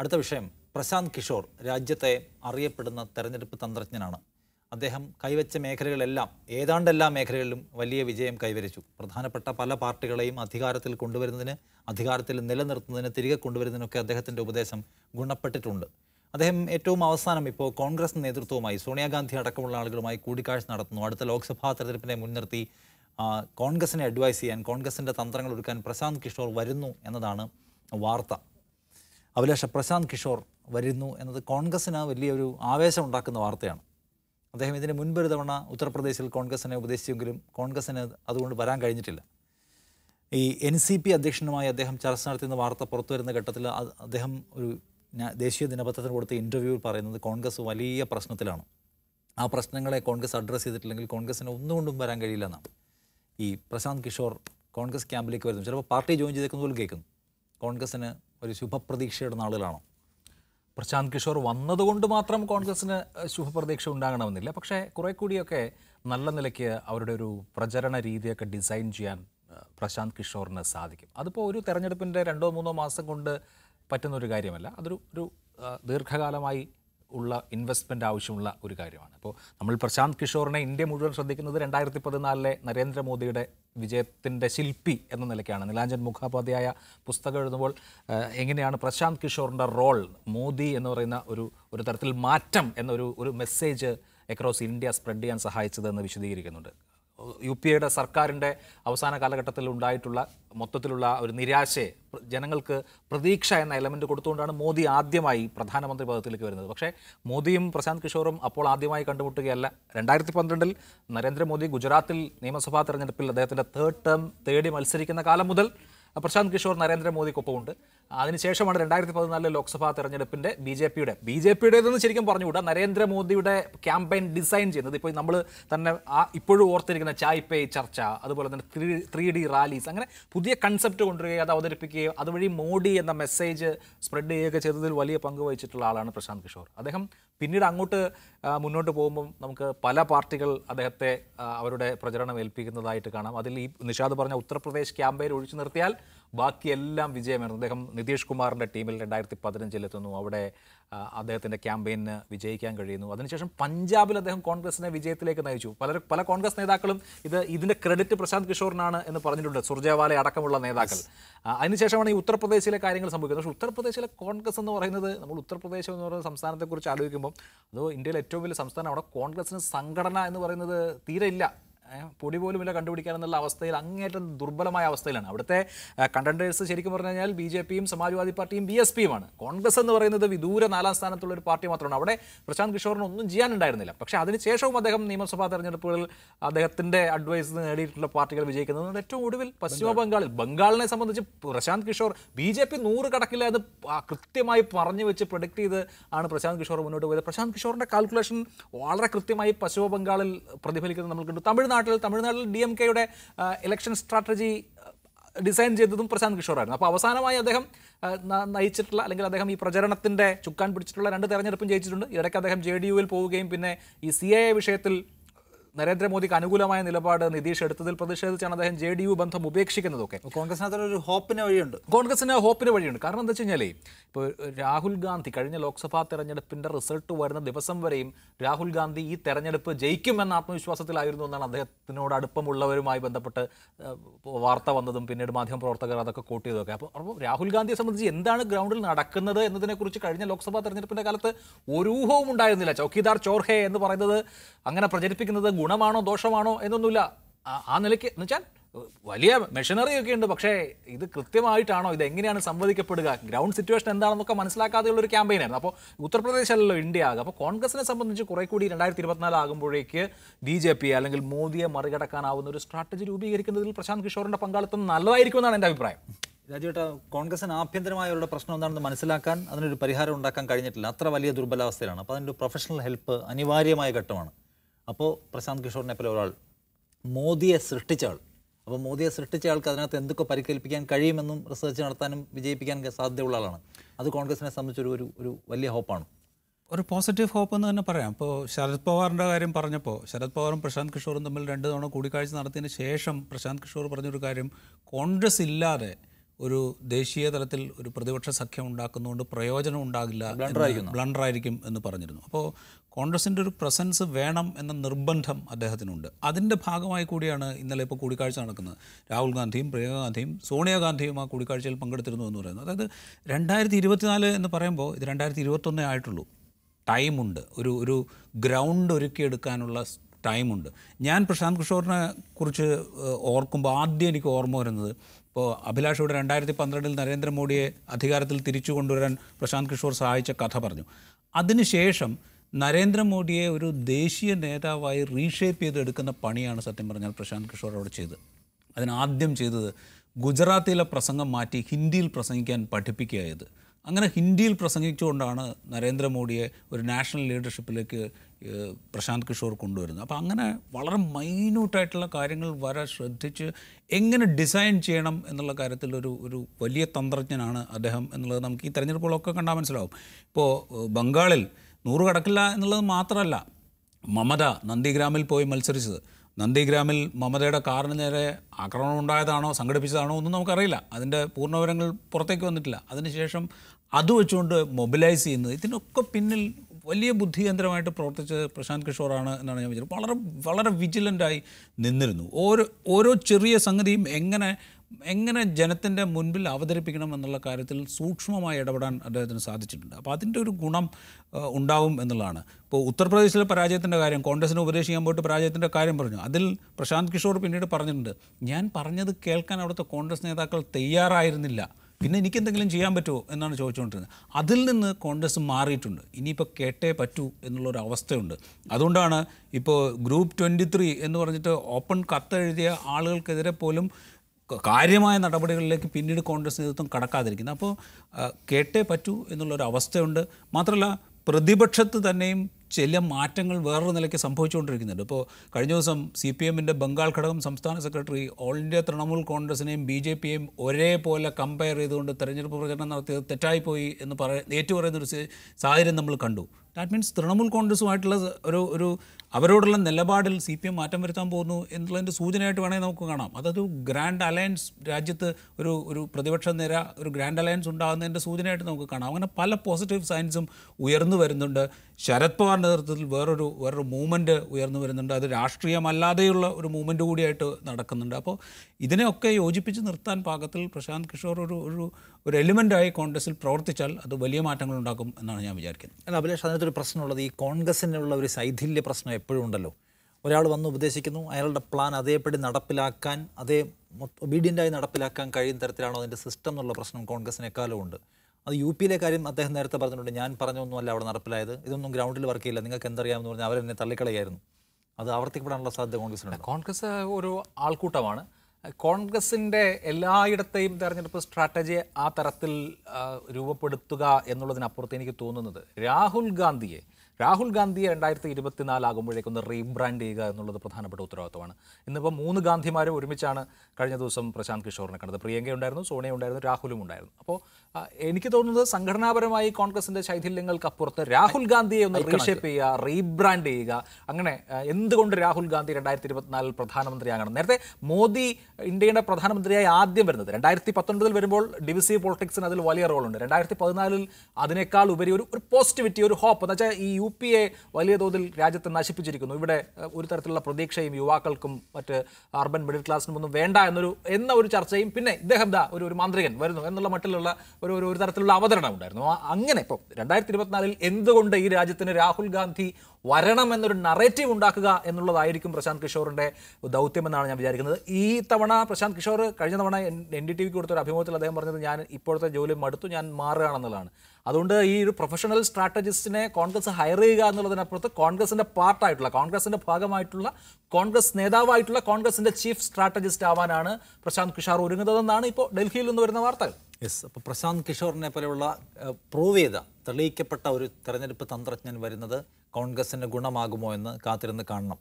അടുത്ത വിഷയം. പ്രശാന്ത് കിഷോർ രാജ്യത്തെ അറിയപ്പെടുന്ന തെരഞ്ഞെടുപ്പ് തന്ത്രജ്ഞനാണ്. അദ്ദേഹം കൈവച്ച മേഖലകളെല്ലാം ഏതാണ്ട് എല്ലാ മേഖലകളിലും വലിയ വിജയം കൈവരിച്ചു. പ്രധാനപ്പെട്ട പല പാർട്ടികളെയും അധികാരത്തിൽ കൊണ്ടുവരുന്നതിന് അധികാരത്തിൽ നിലനിർത്തുന്നതിന് തിരികെ കൊണ്ടുവരുന്നതിനൊക്കെ അദ്ദേഹത്തിന്റെ ഉപദേശം ഗുണപ്പെട്ടിട്ടുണ്ട്. അദ്ദേഹം ഏറ്റവും അവസാനം ഇപ്പോൾ കോൺഗ്രസ് നേതൃത്വവുമായി സോണിയാഗാന്ധി അടക്കമുള്ള ആളുകളുമായി കൂടിക്കാഴ്ച നടത്തുന്നു. അടുത്ത ലോക്സഭാ തെരഞ്ഞെടുപ്പിനെ മുൻനിർത്തി കോൺഗ്രസിനെ അഡ്വൈസ് ചെയ്യാൻ കോൺഗ്രസിന്റെ തന്ത്രങ്ങൾ ഒരുക്കാൻ പ്രശാന്ത് കിഷോർ വരുന്നു എന്നതാണ് വാർത്ത. അഭിലാഷ പ്രശാന്ത് കിഷോർ വരുന്നു എന്നത് കോൺഗ്രസിന് വലിയൊരു ആവേശം ഉണ്ടാക്കുന്ന വാർത്തയാണ്. അദ്ദേഹം ഇതിന് മുൻപ് തവണ ഉത്തർപ്രദേശിൽ കോൺഗ്രസിനെ ഉപദേശിച്ചെങ്കിലും കോൺഗ്രസിന് അതുകൊണ്ട് വരാൻ കഴിഞ്ഞിട്ടില്ല. ഈ എൻ സി പി അധ്യക്ഷനുമായി അദ്ദേഹം ചർച്ച നടത്തുന്ന വാർത്ത പുറത്തു വരുന്ന ഘട്ടത്തിൽ അദ്ദേഹം ഒരു ദേശീയ ദിനപത്രത്തിന് കൊടുത്ത ഇന്റർവ്യൂവിൽ പറയുന്നത് കോൺഗ്രസ് വലിയ പ്രശ്നത്തിലാണ്. ആ പ്രശ്നങ്ങളെ കോൺഗ്രസ് അഡ്രസ്സ് ചെയ്തിട്ടില്ലെങ്കിൽ കോൺഗ്രസ്സിന് ഒന്നുകൊണ്ടും വരാൻ കഴിയില്ല എന്നാണ് ഈ പ്രശാന്ത് കിഷോർ കോൺഗ്രസ് ക്യാമ്പിലേക്ക് വരുന്നു. ചിലപ്പോൾ പാർട്ടി ജോയിൻ ചെയ്തേക്കുന്ന പോലും കേൾക്കുന്നു. കോൺഗ്രസിന് ഒരു ശുഭപ്രതീക്ഷയുടെ നാളുകളാണോ പ്രശാന്ത് കിഷോർ വന്നതുകൊണ്ട് മാത്രം കോൺഗ്രസിന് ശുഭപ്രതീക്ഷ ഉണ്ടാകണമെന്നില്ല. പക്ഷേ കുറെ കൂടിയൊക്കെ നല്ല നിലയ്ക്ക് അവരുടെ ഒരു പ്രചരണ രീതിയൊക്കെ ഡിസൈൻ ചെയ്യാൻ പ്രശാന്ത് കിഷോറിന് സാധിക്കും. അതിപ്പോൾ ഒരു തെരഞ്ഞെടുപ്പിന്റെ രണ്ടോ മൂന്നോ മാസം കൊണ്ട് പറ്റുന്ന ഒരു കാര്യമല്ല. അതൊരു ഒരു ദീർഘകാലമായി ഉള്ള ഇൻവെസ്റ്റ്മെന്റ് ആവശ്യമുള്ള ഒരു കാര്യമാണ്. അപ്പോൾ നമ്മൾ പ്രശാന്ത് കിഷോറിനെ ഇന്ത്യ മുഴുവൻ ശ്രദ്ധിക്കുന്നത് രണ്ടായിരത്തി പതിനാലിലെ നരേന്ദ്രമോദിയുടെ വിജയത്തിന്റെ ശില്പി എന്ന നിലയ്ക്കാണ്. നിലാഞ്ചൻ മുഖോപാധ്യായ പുസ്തകം എഴുതുമ്പോൾ എങ്ങനെയാണ് പ്രശാന്ത് കിഷോറിന്റെ റോൾ മോദി എന്ന് പറയുന്ന ഒരു ഒരു തരത്തിൽ മാറ്റം എന്നൊരു ഒരു മെസ്സേജ് അക്രോസ് ഇന്ത്യ സ്പ്രെഡ് ചെയ്യാൻ സഹായിച്ചതെന്ന് വിശദീകരിക്കുന്നുണ്ട്. യു പി എയുടെ സർക്കാരിന്റെ അവസാന കാലഘട്ടത്തിൽ ഉണ്ടായിട്ടുള്ള മൊത്തത്തിലുള്ള ഒരു നിരാശയെ ജനങ്ങൾക്ക് പ്രതീക്ഷ എന്ന എലമെന്റ് കൊടുത്തുകൊണ്ടാണ് മോദി ആദ്യമായി പ്രധാനമന്ത്രി പദത്തിലേക്ക് വരുന്നത്. പക്ഷേ മോദിയും പ്രശാന്ത് കിഷോറും അപ്പോൾ ആദ്യമായി കണ്ടുമുട്ടുകയല്ല. രണ്ടായിരത്തി പന്ത്രണ്ടിൽ നരേന്ദ്രമോദി ഗുജറാത്തിൽ നിയമസഭാ തെരഞ്ഞെടുപ്പിൽ അദ്ദേഹത്തിന്റെ തേർഡ് ടേം തേടി മത്സരിക്കുന്ന കാലം മുതൽ പ്രശാന്ത് കിഷോർ നരേന്ദ്രമോദിക്കൊപ്പമുണ്ട്. അതിനുശേഷമാണ് രണ്ടായിരത്തി പതിനാലിലെ ലോക്സഭാ തെരഞ്ഞെടുപ്പിന്റെ ബി ജെ പിയുടെ ബി ജെ പിയുടേതെന്ന് ശരിക്കും പറഞ്ഞുകൂടാ നരേന്ദ്രമോദിയുടെ ക്യാമ്പയിൻ ഡിസൈൻ ചെയ്യുന്നത്. ഇപ്പോൾ നമ്മൾ തന്നെ ആ ഇപ്പോഴും ഓർത്തിരിക്കുന്ന ചായ് പേ ചർച്ച അതുപോലെ തന്നെ ത്രീ ത്രീ ഡി റാലീസ് അങ്ങനെ പുതിയ കൺസെപ്റ്റ് കൊണ്ടുവരികയും അത് അവതരിപ്പിക്കുകയും അതുവഴി മോഡി എന്ന മെസ്സേജ് സ്പ്രെഡ് ചെയ്യുകയൊക്കെ ചെയ്തതിൽ വലിയ പങ്ക് വഹിച്ചിട്ടുള്ള ആളാണ് പ്രശാന്ത് കിഷോർ. അദ്ദേഹം പിന്നീട് അങ്ങോട്ട് മുന്നോട്ട് പോകുമ്പം നമുക്ക് പല പാർട്ടികൾ അദ്ദേഹത്തെ അവരുടെ പ്രചരണം ഏൽപ്പിക്കുന്നതായിട്ട് കാണാം. അതിൽ ഈ നിഷാദ് പറഞ്ഞ ഉത്തർപ്രദേശ് ക്യാമ്പയിൻ ഒഴിച്ചു നിർത്തിയാൽ ബാക്കിയെല്ലാം വിജയമായിരുന്നു. അദ്ദേഹം നിതീഷ് കുമാറിന്റെ ടീമിൽ രണ്ടായിരത്തി പതിനഞ്ചിലെത്തുന്നു അവിടെ അദ്ദേഹത്തിന്റെ ക്യാമ്പയിന് വിജയിക്കാൻ കഴിയുന്നു. അതിനുശേഷം പഞ്ചാബിൽ അദ്ദേഹം കോൺഗ്രസിനെ വിജയത്തിലേക്ക് നയിച്ചു. പല പല കോൺഗ്രസ് നേതാക്കളും ഇത് ഇതിന്റെ ക്രെഡിറ്റ് പ്രശാന്ത് കിഷോറിനാണ് എന്ന് പറഞ്ഞിട്ടുണ്ട് സുർജേവാല അടക്കമുള്ള നേതാക്കൾ. അതിനുശേഷമാണ് ഈ ഉത്തർപ്രദേശിലെ കാര്യങ്ങൾ സംഭവിക്കുന്നത്. പക്ഷേ ഉത്തർപ്രദേശിലെ കോൺഗ്രസ് എന്ന് പറയുന്നത് നമ്മൾ ഉത്തർപ്രദേശ് എന്ന് പറയുന്ന സംസ്ഥാനത്തെക്കുറിച്ച് ആലോചിക്കുമ്പോൾ അത് ഇന്ത്യയിലെ ഏറ്റവും വലിയ സംസ്ഥാനം അവിടെ കോൺഗ്രസിന് സംഘടന എന്ന് പറയുന്നത് തീരെ ഇല്ല. പൊടി പോലും ഇല്ല കണ്ടുപിടിക്കാൻ എന്നുള്ള അവസ്ഥയിൽ അങ്ങേറ്റം ദുർബലമായ അവസ്ഥയിലാണ്. അവിടുത്തെ കണ്ടൻഡേഴ്സ് ശരിക്കും പറഞ്ഞു കഴിഞ്ഞാൽ ബി ജെ പിയും സമാജ്വാദി പാർട്ടിയും ബി എസ് പിയുമാണ്. കോൺഗ്രസ് എന്ന് പറയുന്നത് വിദൂര നാലാം സ്ഥാനത്തുള്ള ഒരു പാർട്ടി മാത്രമാണ്. അവിടെ പ്രശാന്ത് കിഷോറിന് ഒന്നും ചെയ്യാനുണ്ടായിരുന്നില്ല. പക്ഷേ അതിനുശേഷവും അദ്ദേഹം നിയമസഭാ തെരഞ്ഞെടുപ്പുകളിൽ അദ്ദേഹത്തിന്റെ അഡ്വൈസ് നേടിയിട്ടുള്ള പാർട്ടികൾ വിജയിക്കുന്നത് ഏറ്റവും ഒടുവിൽ പശ്ചിമ ബംഗാളിൽ. ബംഗാളിനെ സംബന്ധിച്ച് Prashant Kishor B J P നൂറ് കടക്കില്ല എന്ന് കൃത്യമായി പറഞ്ഞു വെച്ച് പ്രൊഡിക്റ്റ് ചെയ്ത് ആണ് പ്രശാന്ത് കിഷോർ മുന്നോട്ട് പോയത്. പ്രശാന്ത് കിഷോറിന്റെ കാൽക്കുലേഷൻ വളരെ കൃത്യമായി പശ്ചിമ ബംഗാളിൽ പ്രതിഫലിക്കുന്നത് നമ്മൾ കണ്ടു. തമിഴ്നാട്ടിൽ തമിഴ്നാട്ടിൽ ഡി എം കെയുടെ ഇലക്ഷൻ സ്ട്രാറ്റജി ഡിസൈൻ ചെയ്തതും പ്രശാന്ത് കിഷോറായിരുന്നു. അപ്പോൾ അവസാനമായി അദ്ദേഹം നയിച്ചിട്ടുള്ള അല്ലെങ്കിൽ അദ്ദേഹം ഈ പ്രചരണത്തിന്റെ ചുക്കാൻ പിടിച്ചിട്ടുള്ള രണ്ട് തെരഞ്ഞെടുപ്പും ജയിച്ചിട്ടുണ്ട്. ഇടയ്ക്ക് അദ്ദേഹം ജെ ഡി യുവിൽ പോവുകയും പിന്നെ ഈ സി എ വിഷയത്തിൽ നരേന്ദ്രമോദിക്ക് അനുകൂലമായ നിലപാട് നിതീഷ് എടുത്തതിൽ പ്രതിഷേധിച്ചാണ് അദ്ദേഹം ജെ ഡി യു ബന്ധം ഉപേക്ഷിക്കുന്നതൊക്കെ. കോൺഗ്രസിന് ഒരു ഹോപ്പിന് വഴിയുണ്ട്. കോൺഗ്രസിന് ഹോപ്പിന് വഴിയുണ്ട്. കാരണം എന്താ വെച്ച് കഴിഞ്ഞാലേ ഇപ്പോൾ രാഹുൽ ഗാന്ധി കഴിഞ്ഞ ലോക്സഭാ തെരഞ്ഞെടുപ്പിന്റെ റിസൾട്ട് വരുന്ന ദിവസം വരെയും രാഹുൽ ഗാന്ധി ഈ തെരഞ്ഞെടുപ്പ് ജയിക്കുമെന്ന ആത്മവിശ്വാസത്തിലായിരുന്നു എന്നാണ് അദ്ദേഹത്തിനോട് അടുപ്പമുള്ളവരുമായി ബന്ധപ്പെട്ട് വാർത്ത വന്നതും പിന്നീട് മാധ്യമ പ്രവർത്തകർ അതൊക്കെ കോട്ട് ചെയ്തതൊക്കെ അപ്പോൾ അപ്പോൾ രാഹുൽ ഗാന്ധിയെ സംബന്ധിച്ച് എന്താണ് ഗ്രൗണ്ടിൽ നടക്കുന്നത് എന്നതിനെക്കുറിച്ച് കഴിഞ്ഞ ലോക്സഭാ തെരഞ്ഞെടുപ്പിന്റെ കാലത്ത് ഒരു ഊഹവും ഉണ്ടായിരുന്നില്ല ചൗക്കിദാർ ചോർഹെ എന്ന് പറയുന്നത് അങ്ങനെ പ്രചരിപ്പിക്കുന്നത് ഗുണമാണോ ദോഷമാണോ എന്നൊന്നുമില്ല. ആ- നിലയ്ക്ക് എന്ന് വെച്ചാൽ വലിയ മെഷീനറി ഒക്കെ ഉണ്ട്. പക്ഷേ ഇത് കൃത്യമായിട്ടാണോ ഇത് എങ്ങനെയാണ് സംവദിക്കപ്പെടുക? ഗ്രൗണ്ട് സിറ്റുവേഷൻ എന്താണെന്നൊക്കെ മനസ്സിലാക്കാതെയുള്ള ഒരു ക്യാമ്പയിനായിരുന്നു അപ്പോൾ ഉത്തർപ്രദേശ് അല്ലല്ലോ ഇന്ത്യ ആകും. അപ്പോൾ കോൺഗ്രസിനെ സംബന്ധിച്ച് കുറെ കൂടി രണ്ടായിരത്തി ഇരുപത്തിനാല് ആകുമ്പോഴേക്ക് ബി ജെ പി അല്ലെങ്കിൽ മോദിയെ മറികടക്കാനാവുന്ന ഒരു സ്ട്രാറ്റജി രൂപീകരിക്കുന്നതിൽ പ്രശാന്ത് കിഷോറിന്റെ പങ്കാളിത്തം നല്ലതായിരിക്കുമെന്നാണ് എന്റെ അഭിപ്രായം. രാജുവേട്ട കോൺഗ്രസിന് അവരുടെ പ്രശ്നം എന്താണെന്ന് മനസ്സിലാക്കാൻ അതിനൊരു പരിഹാരം ഉണ്ടാക്കാൻ കഴിഞ്ഞിട്ടില്ല. അത്ര വലിയ ദുർബലാവസ്ഥയിലാണ്. അപ്പോൾ അതിന്റെ പ്രൊഫഷണൽ ഹെൽപ്പ് അനിവാര്യമായ ഘട്ടമാണ്. അപ്പോൾ പ്രശാന്ത് കിഷോറിനെ പോലെ ഒരാൾ. മോദിയെ സൃഷ്ടിച്ച ആൾ അപ്പോൾ മോദിയെ സൃഷ്ടിച്ച ആൾക്ക് അതിനകത്ത് എന്തൊക്കെ പരിക്കേൽപ്പിക്കാൻ കഴിയുമെന്നും റിസർച്ച് നടത്താനും വിജയിപ്പിക്കാൻ സാധ്യതയുള്ള ആളാണ്. അത് കോൺഗ്രസിനെ സംബന്ധിച്ചൊരു ഒരു ഒരു വലിയ ഹോപ്പാണ്. ഒരു പോസിറ്റീവ് ഹോപ്പ് എന്ന് തന്നെ പറയാം. ഇപ്പോൾ ശരത് പവാറിന്റെ കാര്യം പറഞ്ഞപ്പോൾ ശരത് പവാറും പ്രശാന്ത് കിഷോറും തമ്മിൽ രണ്ട് തവണ കൂടിക്കാഴ്ച നടത്തിയതിന് ശേഷം പ്രശാന്ത് കിഷോർ പറഞ്ഞൊരു കാര്യം കോൺഗ്രസ് ഇല്ലാതെ ഒരു ദേശീയ തലത്തിൽ ഒരു പ്രതിപക്ഷ സഖ്യം ഉണ്ടാക്കുന്നതുകൊണ്ട് പ്രയോജനം ഉണ്ടാകില്ല ബ്ലണ്ടറായിരിക്കും എന്ന് പറഞ്ഞിരുന്നു. അപ്പോൾ കോൺഗ്രസിന്റെ ഒരു പ്രസൻസ് വേണം എന്ന നിർബന്ധം അദ്ദേഹത്തിനുണ്ട്. അതിന്റെ ഭാഗമായി കൂടിയാണ് ഇന്നലെ ഇപ്പോൾ കൂടിക്കാഴ്ച നടക്കുന്നത്. രാഹുൽ ഗാന്ധിയും പ്രിയങ്ക ഗാന്ധിയും സോണിയാഗാന്ധിയും ആ കൂടിക്കാഴ്ചയിൽ പങ്കെടുത്തിരുന്നു എന്ന് പറയുന്നത്. അതായത് രണ്ടായിരത്തി ഇരുപത്തിനാല് എന്ന് പറയുമ്പോൾ ഇത് രണ്ടായിരത്തി ഇരുപത്തൊന്നേ ആയിട്ടുള്ളൂ. ടൈമുണ്ട്. ഒരു ഒരു ഗ്രൗണ്ട് ഒരുക്കിയെടുക്കാനുള്ള ടൈമുണ്ട്. ഞാൻ പ്രശാന്ത് കിഷോറിനെ കുറിച്ച് ഓർക്കുമ്പോൾ ആദ്യം എനിക്ക് ഓർമ്മ വരുന്നത് ഇപ്പോൾ അഭിലാഷ് ഇവിടെ രണ്ടായിരത്തി പന്ത്രണ്ടിൽ നരേന്ദ്രമോദിയെ അധികാരത്തിൽ തിരിച്ചു കൊണ്ടുവരാൻ പ്രശാന്ത് കിഷോർ സഹായിച്ച കഥ പറഞ്ഞു. അതിനുശേഷം നരേന്ദ്രമോദിയെ ഒരു ദേശീയ നേതാവായി റീഷേപ്പ് ചെയ്തെടുക്കുന്ന പണിയാണ് സത്യം പറഞ്ഞാൽ പ്രശാന്ത് കിഷോർ അവിടെ ചെയ്തത്. അതിനാദ്യം ചെയ്തത് ഗുജറാത്തിലെ പ്രസംഗം മാറ്റി ഹിന്ദിയിൽ പ്രസംഗിക്കാൻ പഠിപ്പിക്കുകയായത് അങ്ങനെ ഹിന്ദിയിൽ പ്രസംഗിച്ചുകൊണ്ടാണ് നരേന്ദ്രമോദിയെ ഒരു നാഷണൽ ലീഡർഷിപ്പിലേക്ക് പ്രശാന്ത് കിഷോർ കൊണ്ടുവരുന്നത്. അപ്പോൾ അങ്ങനെ വളരെ മൈന്യൂട്ടായിട്ടുള്ള കാര്യങ്ങൾ വരെ ശ്രദ്ധിച്ച് എങ്ങനെ ഡിസൈൻ ചെയ്യണം എന്നുള്ള കാര്യത്തിൽ ഒരു ഒരു വലിയ തന്ത്രജ്ഞനാണ് അദ്ദേഹം എന്നുള്ളത് നമുക്ക് ഈ തെരഞ്ഞെടുപ്പുകളൊക്കെ കണ്ടാൽ മനസ്സിലാവും. ഇപ്പോൾ ബംഗാളിൽ നൂറ് കടക്കില്ല എന്നുള്ളത് മാത്രമല്ല മമത നന്ദിഗ്രാമിൽ പോയി മത്സരിച്ചത്. നന്ദിഗ്രാമിൽ മമതയുടെ കാറിന് നേരെ ആക്രമണം ഉണ്ടായതാണോ സംഘടിപ്പിച്ചതാണോ ഒന്നും നമുക്കറിയില്ല. അതിന്റെ പൂർണവിവരങ്ങൾ പുറത്തേക്ക് വന്നിട്ടില്ല. അതിനുശേഷം അത് വെച്ചുകൊണ്ട് മൊബിലൈസ് ചെയ്യുന്നത്. ഇതിനൊക്കെ പിന്നിൽ വലിയ ബുദ്ധികേന്ദ്രമായിട്ട് പ്രവർത്തിച്ചത് പ്രശാന്ത് കിഷോറാണ് എന്നാണ് ഞാൻ വിചാരിച്ചത് വളരെ വളരെ വിജിലന്റായി നിന്നിരുന്നു. ഓരോ ഓരോ ചെറിയ സംഗതിയും എങ്ങനെ എങ്ങനെ ജനത്തിന്റെ മുൻപിൽ അവതരിപ്പിക്കണം എന്നുള്ള കാര്യത്തിൽ സൂക്ഷ്മമായി ഇടപെടാൻ അദ്ദേഹത്തിന് സാധിച്ചിട്ടുണ്ട്. അപ്പോൾ അതിന്റെ ഒരു ഗുണം ഉണ്ടാവും എന്നുള്ളതാണ്. ഇപ്പോൾ ഉത്തർപ്രദേശിലെ പരാജയത്തിന്റെ കാര്യം കോൺഗ്രസിനെ ഉപദേശിക്കാൻ പോയിട്ട് പരാജയത്തിന്റെ കാര്യം പറഞ്ഞു. അതിൽ പ്രശാന്ത് കിഷോർ പിന്നീട് പറഞ്ഞിട്ടുണ്ട് ഞാൻ പറഞ്ഞത് കേൾക്കാൻ അവിടുത്തെ കോൺഗ്രസ് നേതാക്കൾ തയ്യാറായിരുന്നില്ല. പിന്നെ എനിക്ക് എന്തെങ്കിലും ചെയ്യാൻ പറ്റുമോ എന്നാണ് ചോദിച്ചുകൊണ്ടിരുന്നത്. അതിൽ നിന്ന് കോൺഗ്രസ് മാറിയിട്ടുണ്ട്. ഇനിയിപ്പോൾ കേട്ടേ പറ്റൂ എന്നുള്ളൊരു അവസ്ഥയുണ്ട്. അതുകൊണ്ടാണ് ഇപ്പോൾ ഗ്രൂപ്പ് ട്വന്റി ത്രീ എന്ന് പറഞ്ഞിട്ട് ഓപ്പൺ കത്തെഴുതിയ ആളുകൾക്കെതിരെ പോലും കാര്യമായ നടപടികളിലേക്ക് പിന്നീട് കോൺഗ്രസ് നേതൃത്വം കടക്കാതിരിക്കുന്നത്. അപ്പോൾ കേട്ടേ പറ്റൂ എന്നുള്ളൊരു അവസ്ഥയുണ്ട്. മാത്രമല്ല പ്രതിപക്ഷത്ത് തന്നെയും ചില മാറ്റങ്ങൾ വേറൊരു നിലയ്ക്ക് സംഭവിച്ചുകൊണ്ടിരിക്കുന്നുണ്ട്. ഇപ്പോൾ കഴിഞ്ഞ ദിവസം സി പി എമ്മിന്റെ ബംഗാൾ ഘടകം സംസ്ഥാന സെക്രട്ടറി ഓൾ ഇന്ത്യ തൃണമൂൽ കോൺഗ്രസിനെയും ബി ജെ പിയെയും ഒരേപോലെ കമ്പയർ ചെയ്തുകൊണ്ട് തെരഞ്ഞെടുപ്പ് പ്രചരണം നടത്തിയത് തെറ്റായിപ്പോയി എന്ന് പറയ ഏറ്റുപറയുന്നൊരു സാഹചര്യം നമ്മൾ കണ്ടു. ദാറ്റ് മീൻസ് തൃണമൂൽ കോൺഗ്രസുമായിട്ടുള്ള ഒരു ഒരു അവരോടുള്ള നിലപാടിൽ സി പി എം മാറ്റം വരുത്താൻ പോകുന്നു എന്നുള്ളതിന്റെ സൂചനയായിട്ട് വേണമെങ്കിൽ നമുക്ക് കാണാം. അതൊരു ഗ്രാൻഡ് അലയൻസ് രാജ്യത്ത് ഒരു ഒരു പ്രതിപക്ഷ നിര ഒരു ഗ്രാൻഡ് അലയൻസ് ഉണ്ടാകുന്നതിന്റെ സൂചനയായിട്ട് നമുക്ക് കാണാം. അങ്ങനെ പല പോസിറ്റീവ് സയൻസും ഉയർന്നു വരുന്നുണ്ട്. ശരത് പവാറിന്റെ നേതൃത്വത്തിൽ വേറൊരു വേറൊരു മൂവ്മെന്റ് ഉയർന്നു വരുന്നുണ്ട്. അത് രാഷ്ട്രീയമല്ലാതെയുള്ള ഒരു മൂവ്മെന്റ് കൂടിയായിട്ട് നടക്കുന്നുണ്ട്. അപ്പോൾ ഇതിനെയൊക്കെ യോജിപ്പിച്ച് നിർത്താൻ പാകത്തിൽ പ്രശാന്ത് കിഷോർ ഒരു ഒരു ഒരു എലിമെന്റായി കോൺഗ്രസിൽ പ്രവർത്തിച്ചാൽ അത് വലിയ മാറ്റങ്ങൾ ഉണ്ടാക്കും എന്നാണ് ഞാൻ വിചാരിക്കുന്നത്. അതിനകത്തൊരു പ്രശ്നമുള്ളത് ഈ കോൺഗ്രസിനുള്ള ഒരു ശൈഥില്യ പ്രശ്നം എപ്പോഴും ഉണ്ടല്ലോ. ഒരാൾ വന്ന് ഉപദേശിക്കുന്നു അയാളുടെ പ്ലാൻ അതേപടി നടപ്പിലാക്കാൻ അതേ ഒബീഡിയന്റായി നടപ്പിലാക്കാൻ കഴിയുന്ന തരത്തിലാണോ അതിന്റെ സിസ്റ്റം എന്നുള്ള പ്രശ്നം കോൺഗ്രസ്സിനെക്കാളും ഉണ്ട്. അത് യു പിയിലെ കാര്യം അദ്ദേഹം നേരത്തെ പറഞ്ഞിട്ടുണ്ട് ഞാൻ പറഞ്ഞൊന്നുമല്ല അവിടെ നടപ്പിലായത്. ഇതൊന്നും ഗ്രൗണ്ടിൽ വർക്ക് ചെയ്യില്ല നിങ്ങൾക്ക് എന്തറിയാമെന്ന് പറഞ്ഞാൽ അവരെന്നെ തള്ളിക്കളയായിരുന്നു. അത് ആവർത്തിക്കപ്പെടാനുള്ള സാധ്യത കോൺഗ്രസിനുണ്ട്. കോൺഗ്രസ് ഒരു ആൾക്കൂട്ടമാണ്. കോൺഗ്രസിന്റെ എല്ലായിടത്തെയും തെരഞ്ഞെടുപ്പ് സ്ട്രാറ്റജി ആ തരത്തിൽ രൂപപ്പെടുത്തുക എന്നുള്ളതിനപ്പുറത്ത് എനിക്ക് തോന്നുന്നത് രാഹുൽ ഗാന്ധിയെ രാഹുൽ ഗാന്ധിയെ രണ്ടായിരത്തി ഇരുപത്തിനാലാകുമ്പോഴേക്കും ഒന്ന് റീബ്രാൻഡ് ചെയ്യുക എന്നുള്ളത് പ്രധാനപ്പെട്ട ഉത്തരവാദിത്തമാണ്. ഇന്നിപ്പോൾ മൂന്ന് ഗാന്ധിമാരും ഒരുമിച്ചാണ് കഴിഞ്ഞ ദിവസം പ്രശാന്ത് കിഷോറിനെ കണ്ടത്. പ്രിയങ്ക ഉണ്ടായിരുന്നു സോണിയ ഉണ്ടായിരുന്നു രാഹുലും ഉണ്ടായിരുന്നു. അപ്പോൾ എനിക്ക് തോന്നുന്നത് സംഘടനാപരമായി കോൺഗ്രസിന്റെ ശൈഥില്യങ്ങൾക്കപ്പുറത്ത് രാഹുൽ ഗാന്ധിയെ ഒന്ന് റീഷേപ്പ് ചെയ്യുക റീബ്രാൻഡ് ചെയ്യുക അങ്ങനെ എന്തുകൊണ്ട് രാഹുൽ ഗാന്ധി രണ്ടായിരത്തി ഇരുപത്തിനാലിൽ പ്രധാനമന്ത്രിയാകണം? നേരത്തെ മോദി ഇന്ത്യയുടെ പ്രധാനമന്ത്രിയായി ആദ്യം വരുന്നത് രണ്ടായിരത്തി പത്തൊൻപതിൽ വരുമ്പോൾ ഡിവിസീവ് പൊളിറ്റിക്സിന് അതിൽ വലിയ റോളുണ്ട്. രണ്ടായിരത്തി പതിനാലിൽ അതിനേക്കാൾ ഉപരി ഒരു ഒരു പോസിറ്റിവിറ്റി ഒരു ഹോപ്പ്. എന്ന് വെച്ചാൽ ഈ യു പി എ വലിയ തോതിൽ രാജ്യത്ത് നശിപ്പിച്ചിരിക്കുന്നു. ഇവിടെ ഒരു തരത്തിലുള്ള പ്രതീക്ഷയും യുവാക്കൾക്കും മറ്റ് അർബൻ മിഡിൽ ക്ലാസ്സിനും ഒന്നും വേണ്ട എന്നൊരു എന്ന ഒരു ചർച്ചയും പിന്നെ ഇദ്ദേഹം ദാ ഒരു ഒരു മാന്ത്രികൻ വരുന്നു എന്നുള്ള മട്ടിലുള്ള ഒരു ഒരു തരത്തിലുള്ള അവതരണം ഉണ്ടായിരുന്നു. അങ്ങനെ ഇപ്പോൾ രണ്ടായിരത്തി ഇരുപത്തിനാലിൽ എന്തുകൊണ്ട് ഈ രാജ്യത്തിന് രാഹുൽ ഗാന്ധി വരണം എന്നൊരു നറേറ്റീവ് ഉണ്ടാക്കുക എന്നുള്ളതായിരിക്കും പ്രശാന്ത് കിഷോറിന്റെ ദൗത്യമെന്നാണ് ഞാൻ വിചാരിക്കുന്നത്. ഈ തവണ പ്രശാന്ത് കിഷോർ കഴിഞ്ഞ തവണ എൻ ഡി ടി വിക്ക് കൊടുത്തൊരു അഭിമുഖത്തിൽ അദ്ദേഹം പറഞ്ഞത് ഞാൻ ഇപ്പോഴത്തെ ജോലി മടുത്തു ഞാൻ മാറുകയാണെന്നുള്ളതാണ്. അതുകൊണ്ട് ഈ ഒരു പ്രൊഫഷണൽ സ്ട്രാറ്റജിസ്റ്റിനെ കോൺഗ്രസ് ഹയർ ചെയ്യുക എന്നുള്ളതിനപ്പുറത്ത് കോൺഗ്രസിന്റെ പാർട്ടായിട്ടുള്ള കോൺഗ്രസിന്റെ ഭാഗമായിട്ടുള്ള കോൺഗ്രസ് നേതാവായിട്ടുള്ള കോൺഗ്രസിന്റെ ചീഫ് സ്ട്രാറ്റജിസ്റ്റ് ആവാനാണ് പ്രശാന്ത് കിഷോർ ഒരുങ്ങുന്നതെന്നാണ് ഇപ്പോൾ ഡൽഹിയിൽ നിന്ന് വരുന്ന വാർത്തകൾ. യെസ്. അപ്പോൾ പ്രശാന്ത് കിഷോറിനെ പോലെയുള്ള പ്രൂവ് ചെയ്ത തെളിയിക്കപ്പെട്ട ഒരു തെരഞ്ഞെടുപ്പ് തന്ത്രജ്ഞൻ വരുന്നത് കോൺഗ്രസിന് ഗുണമാകുമോ എന്ന് കാത്തിരുന്ന് കാണണം.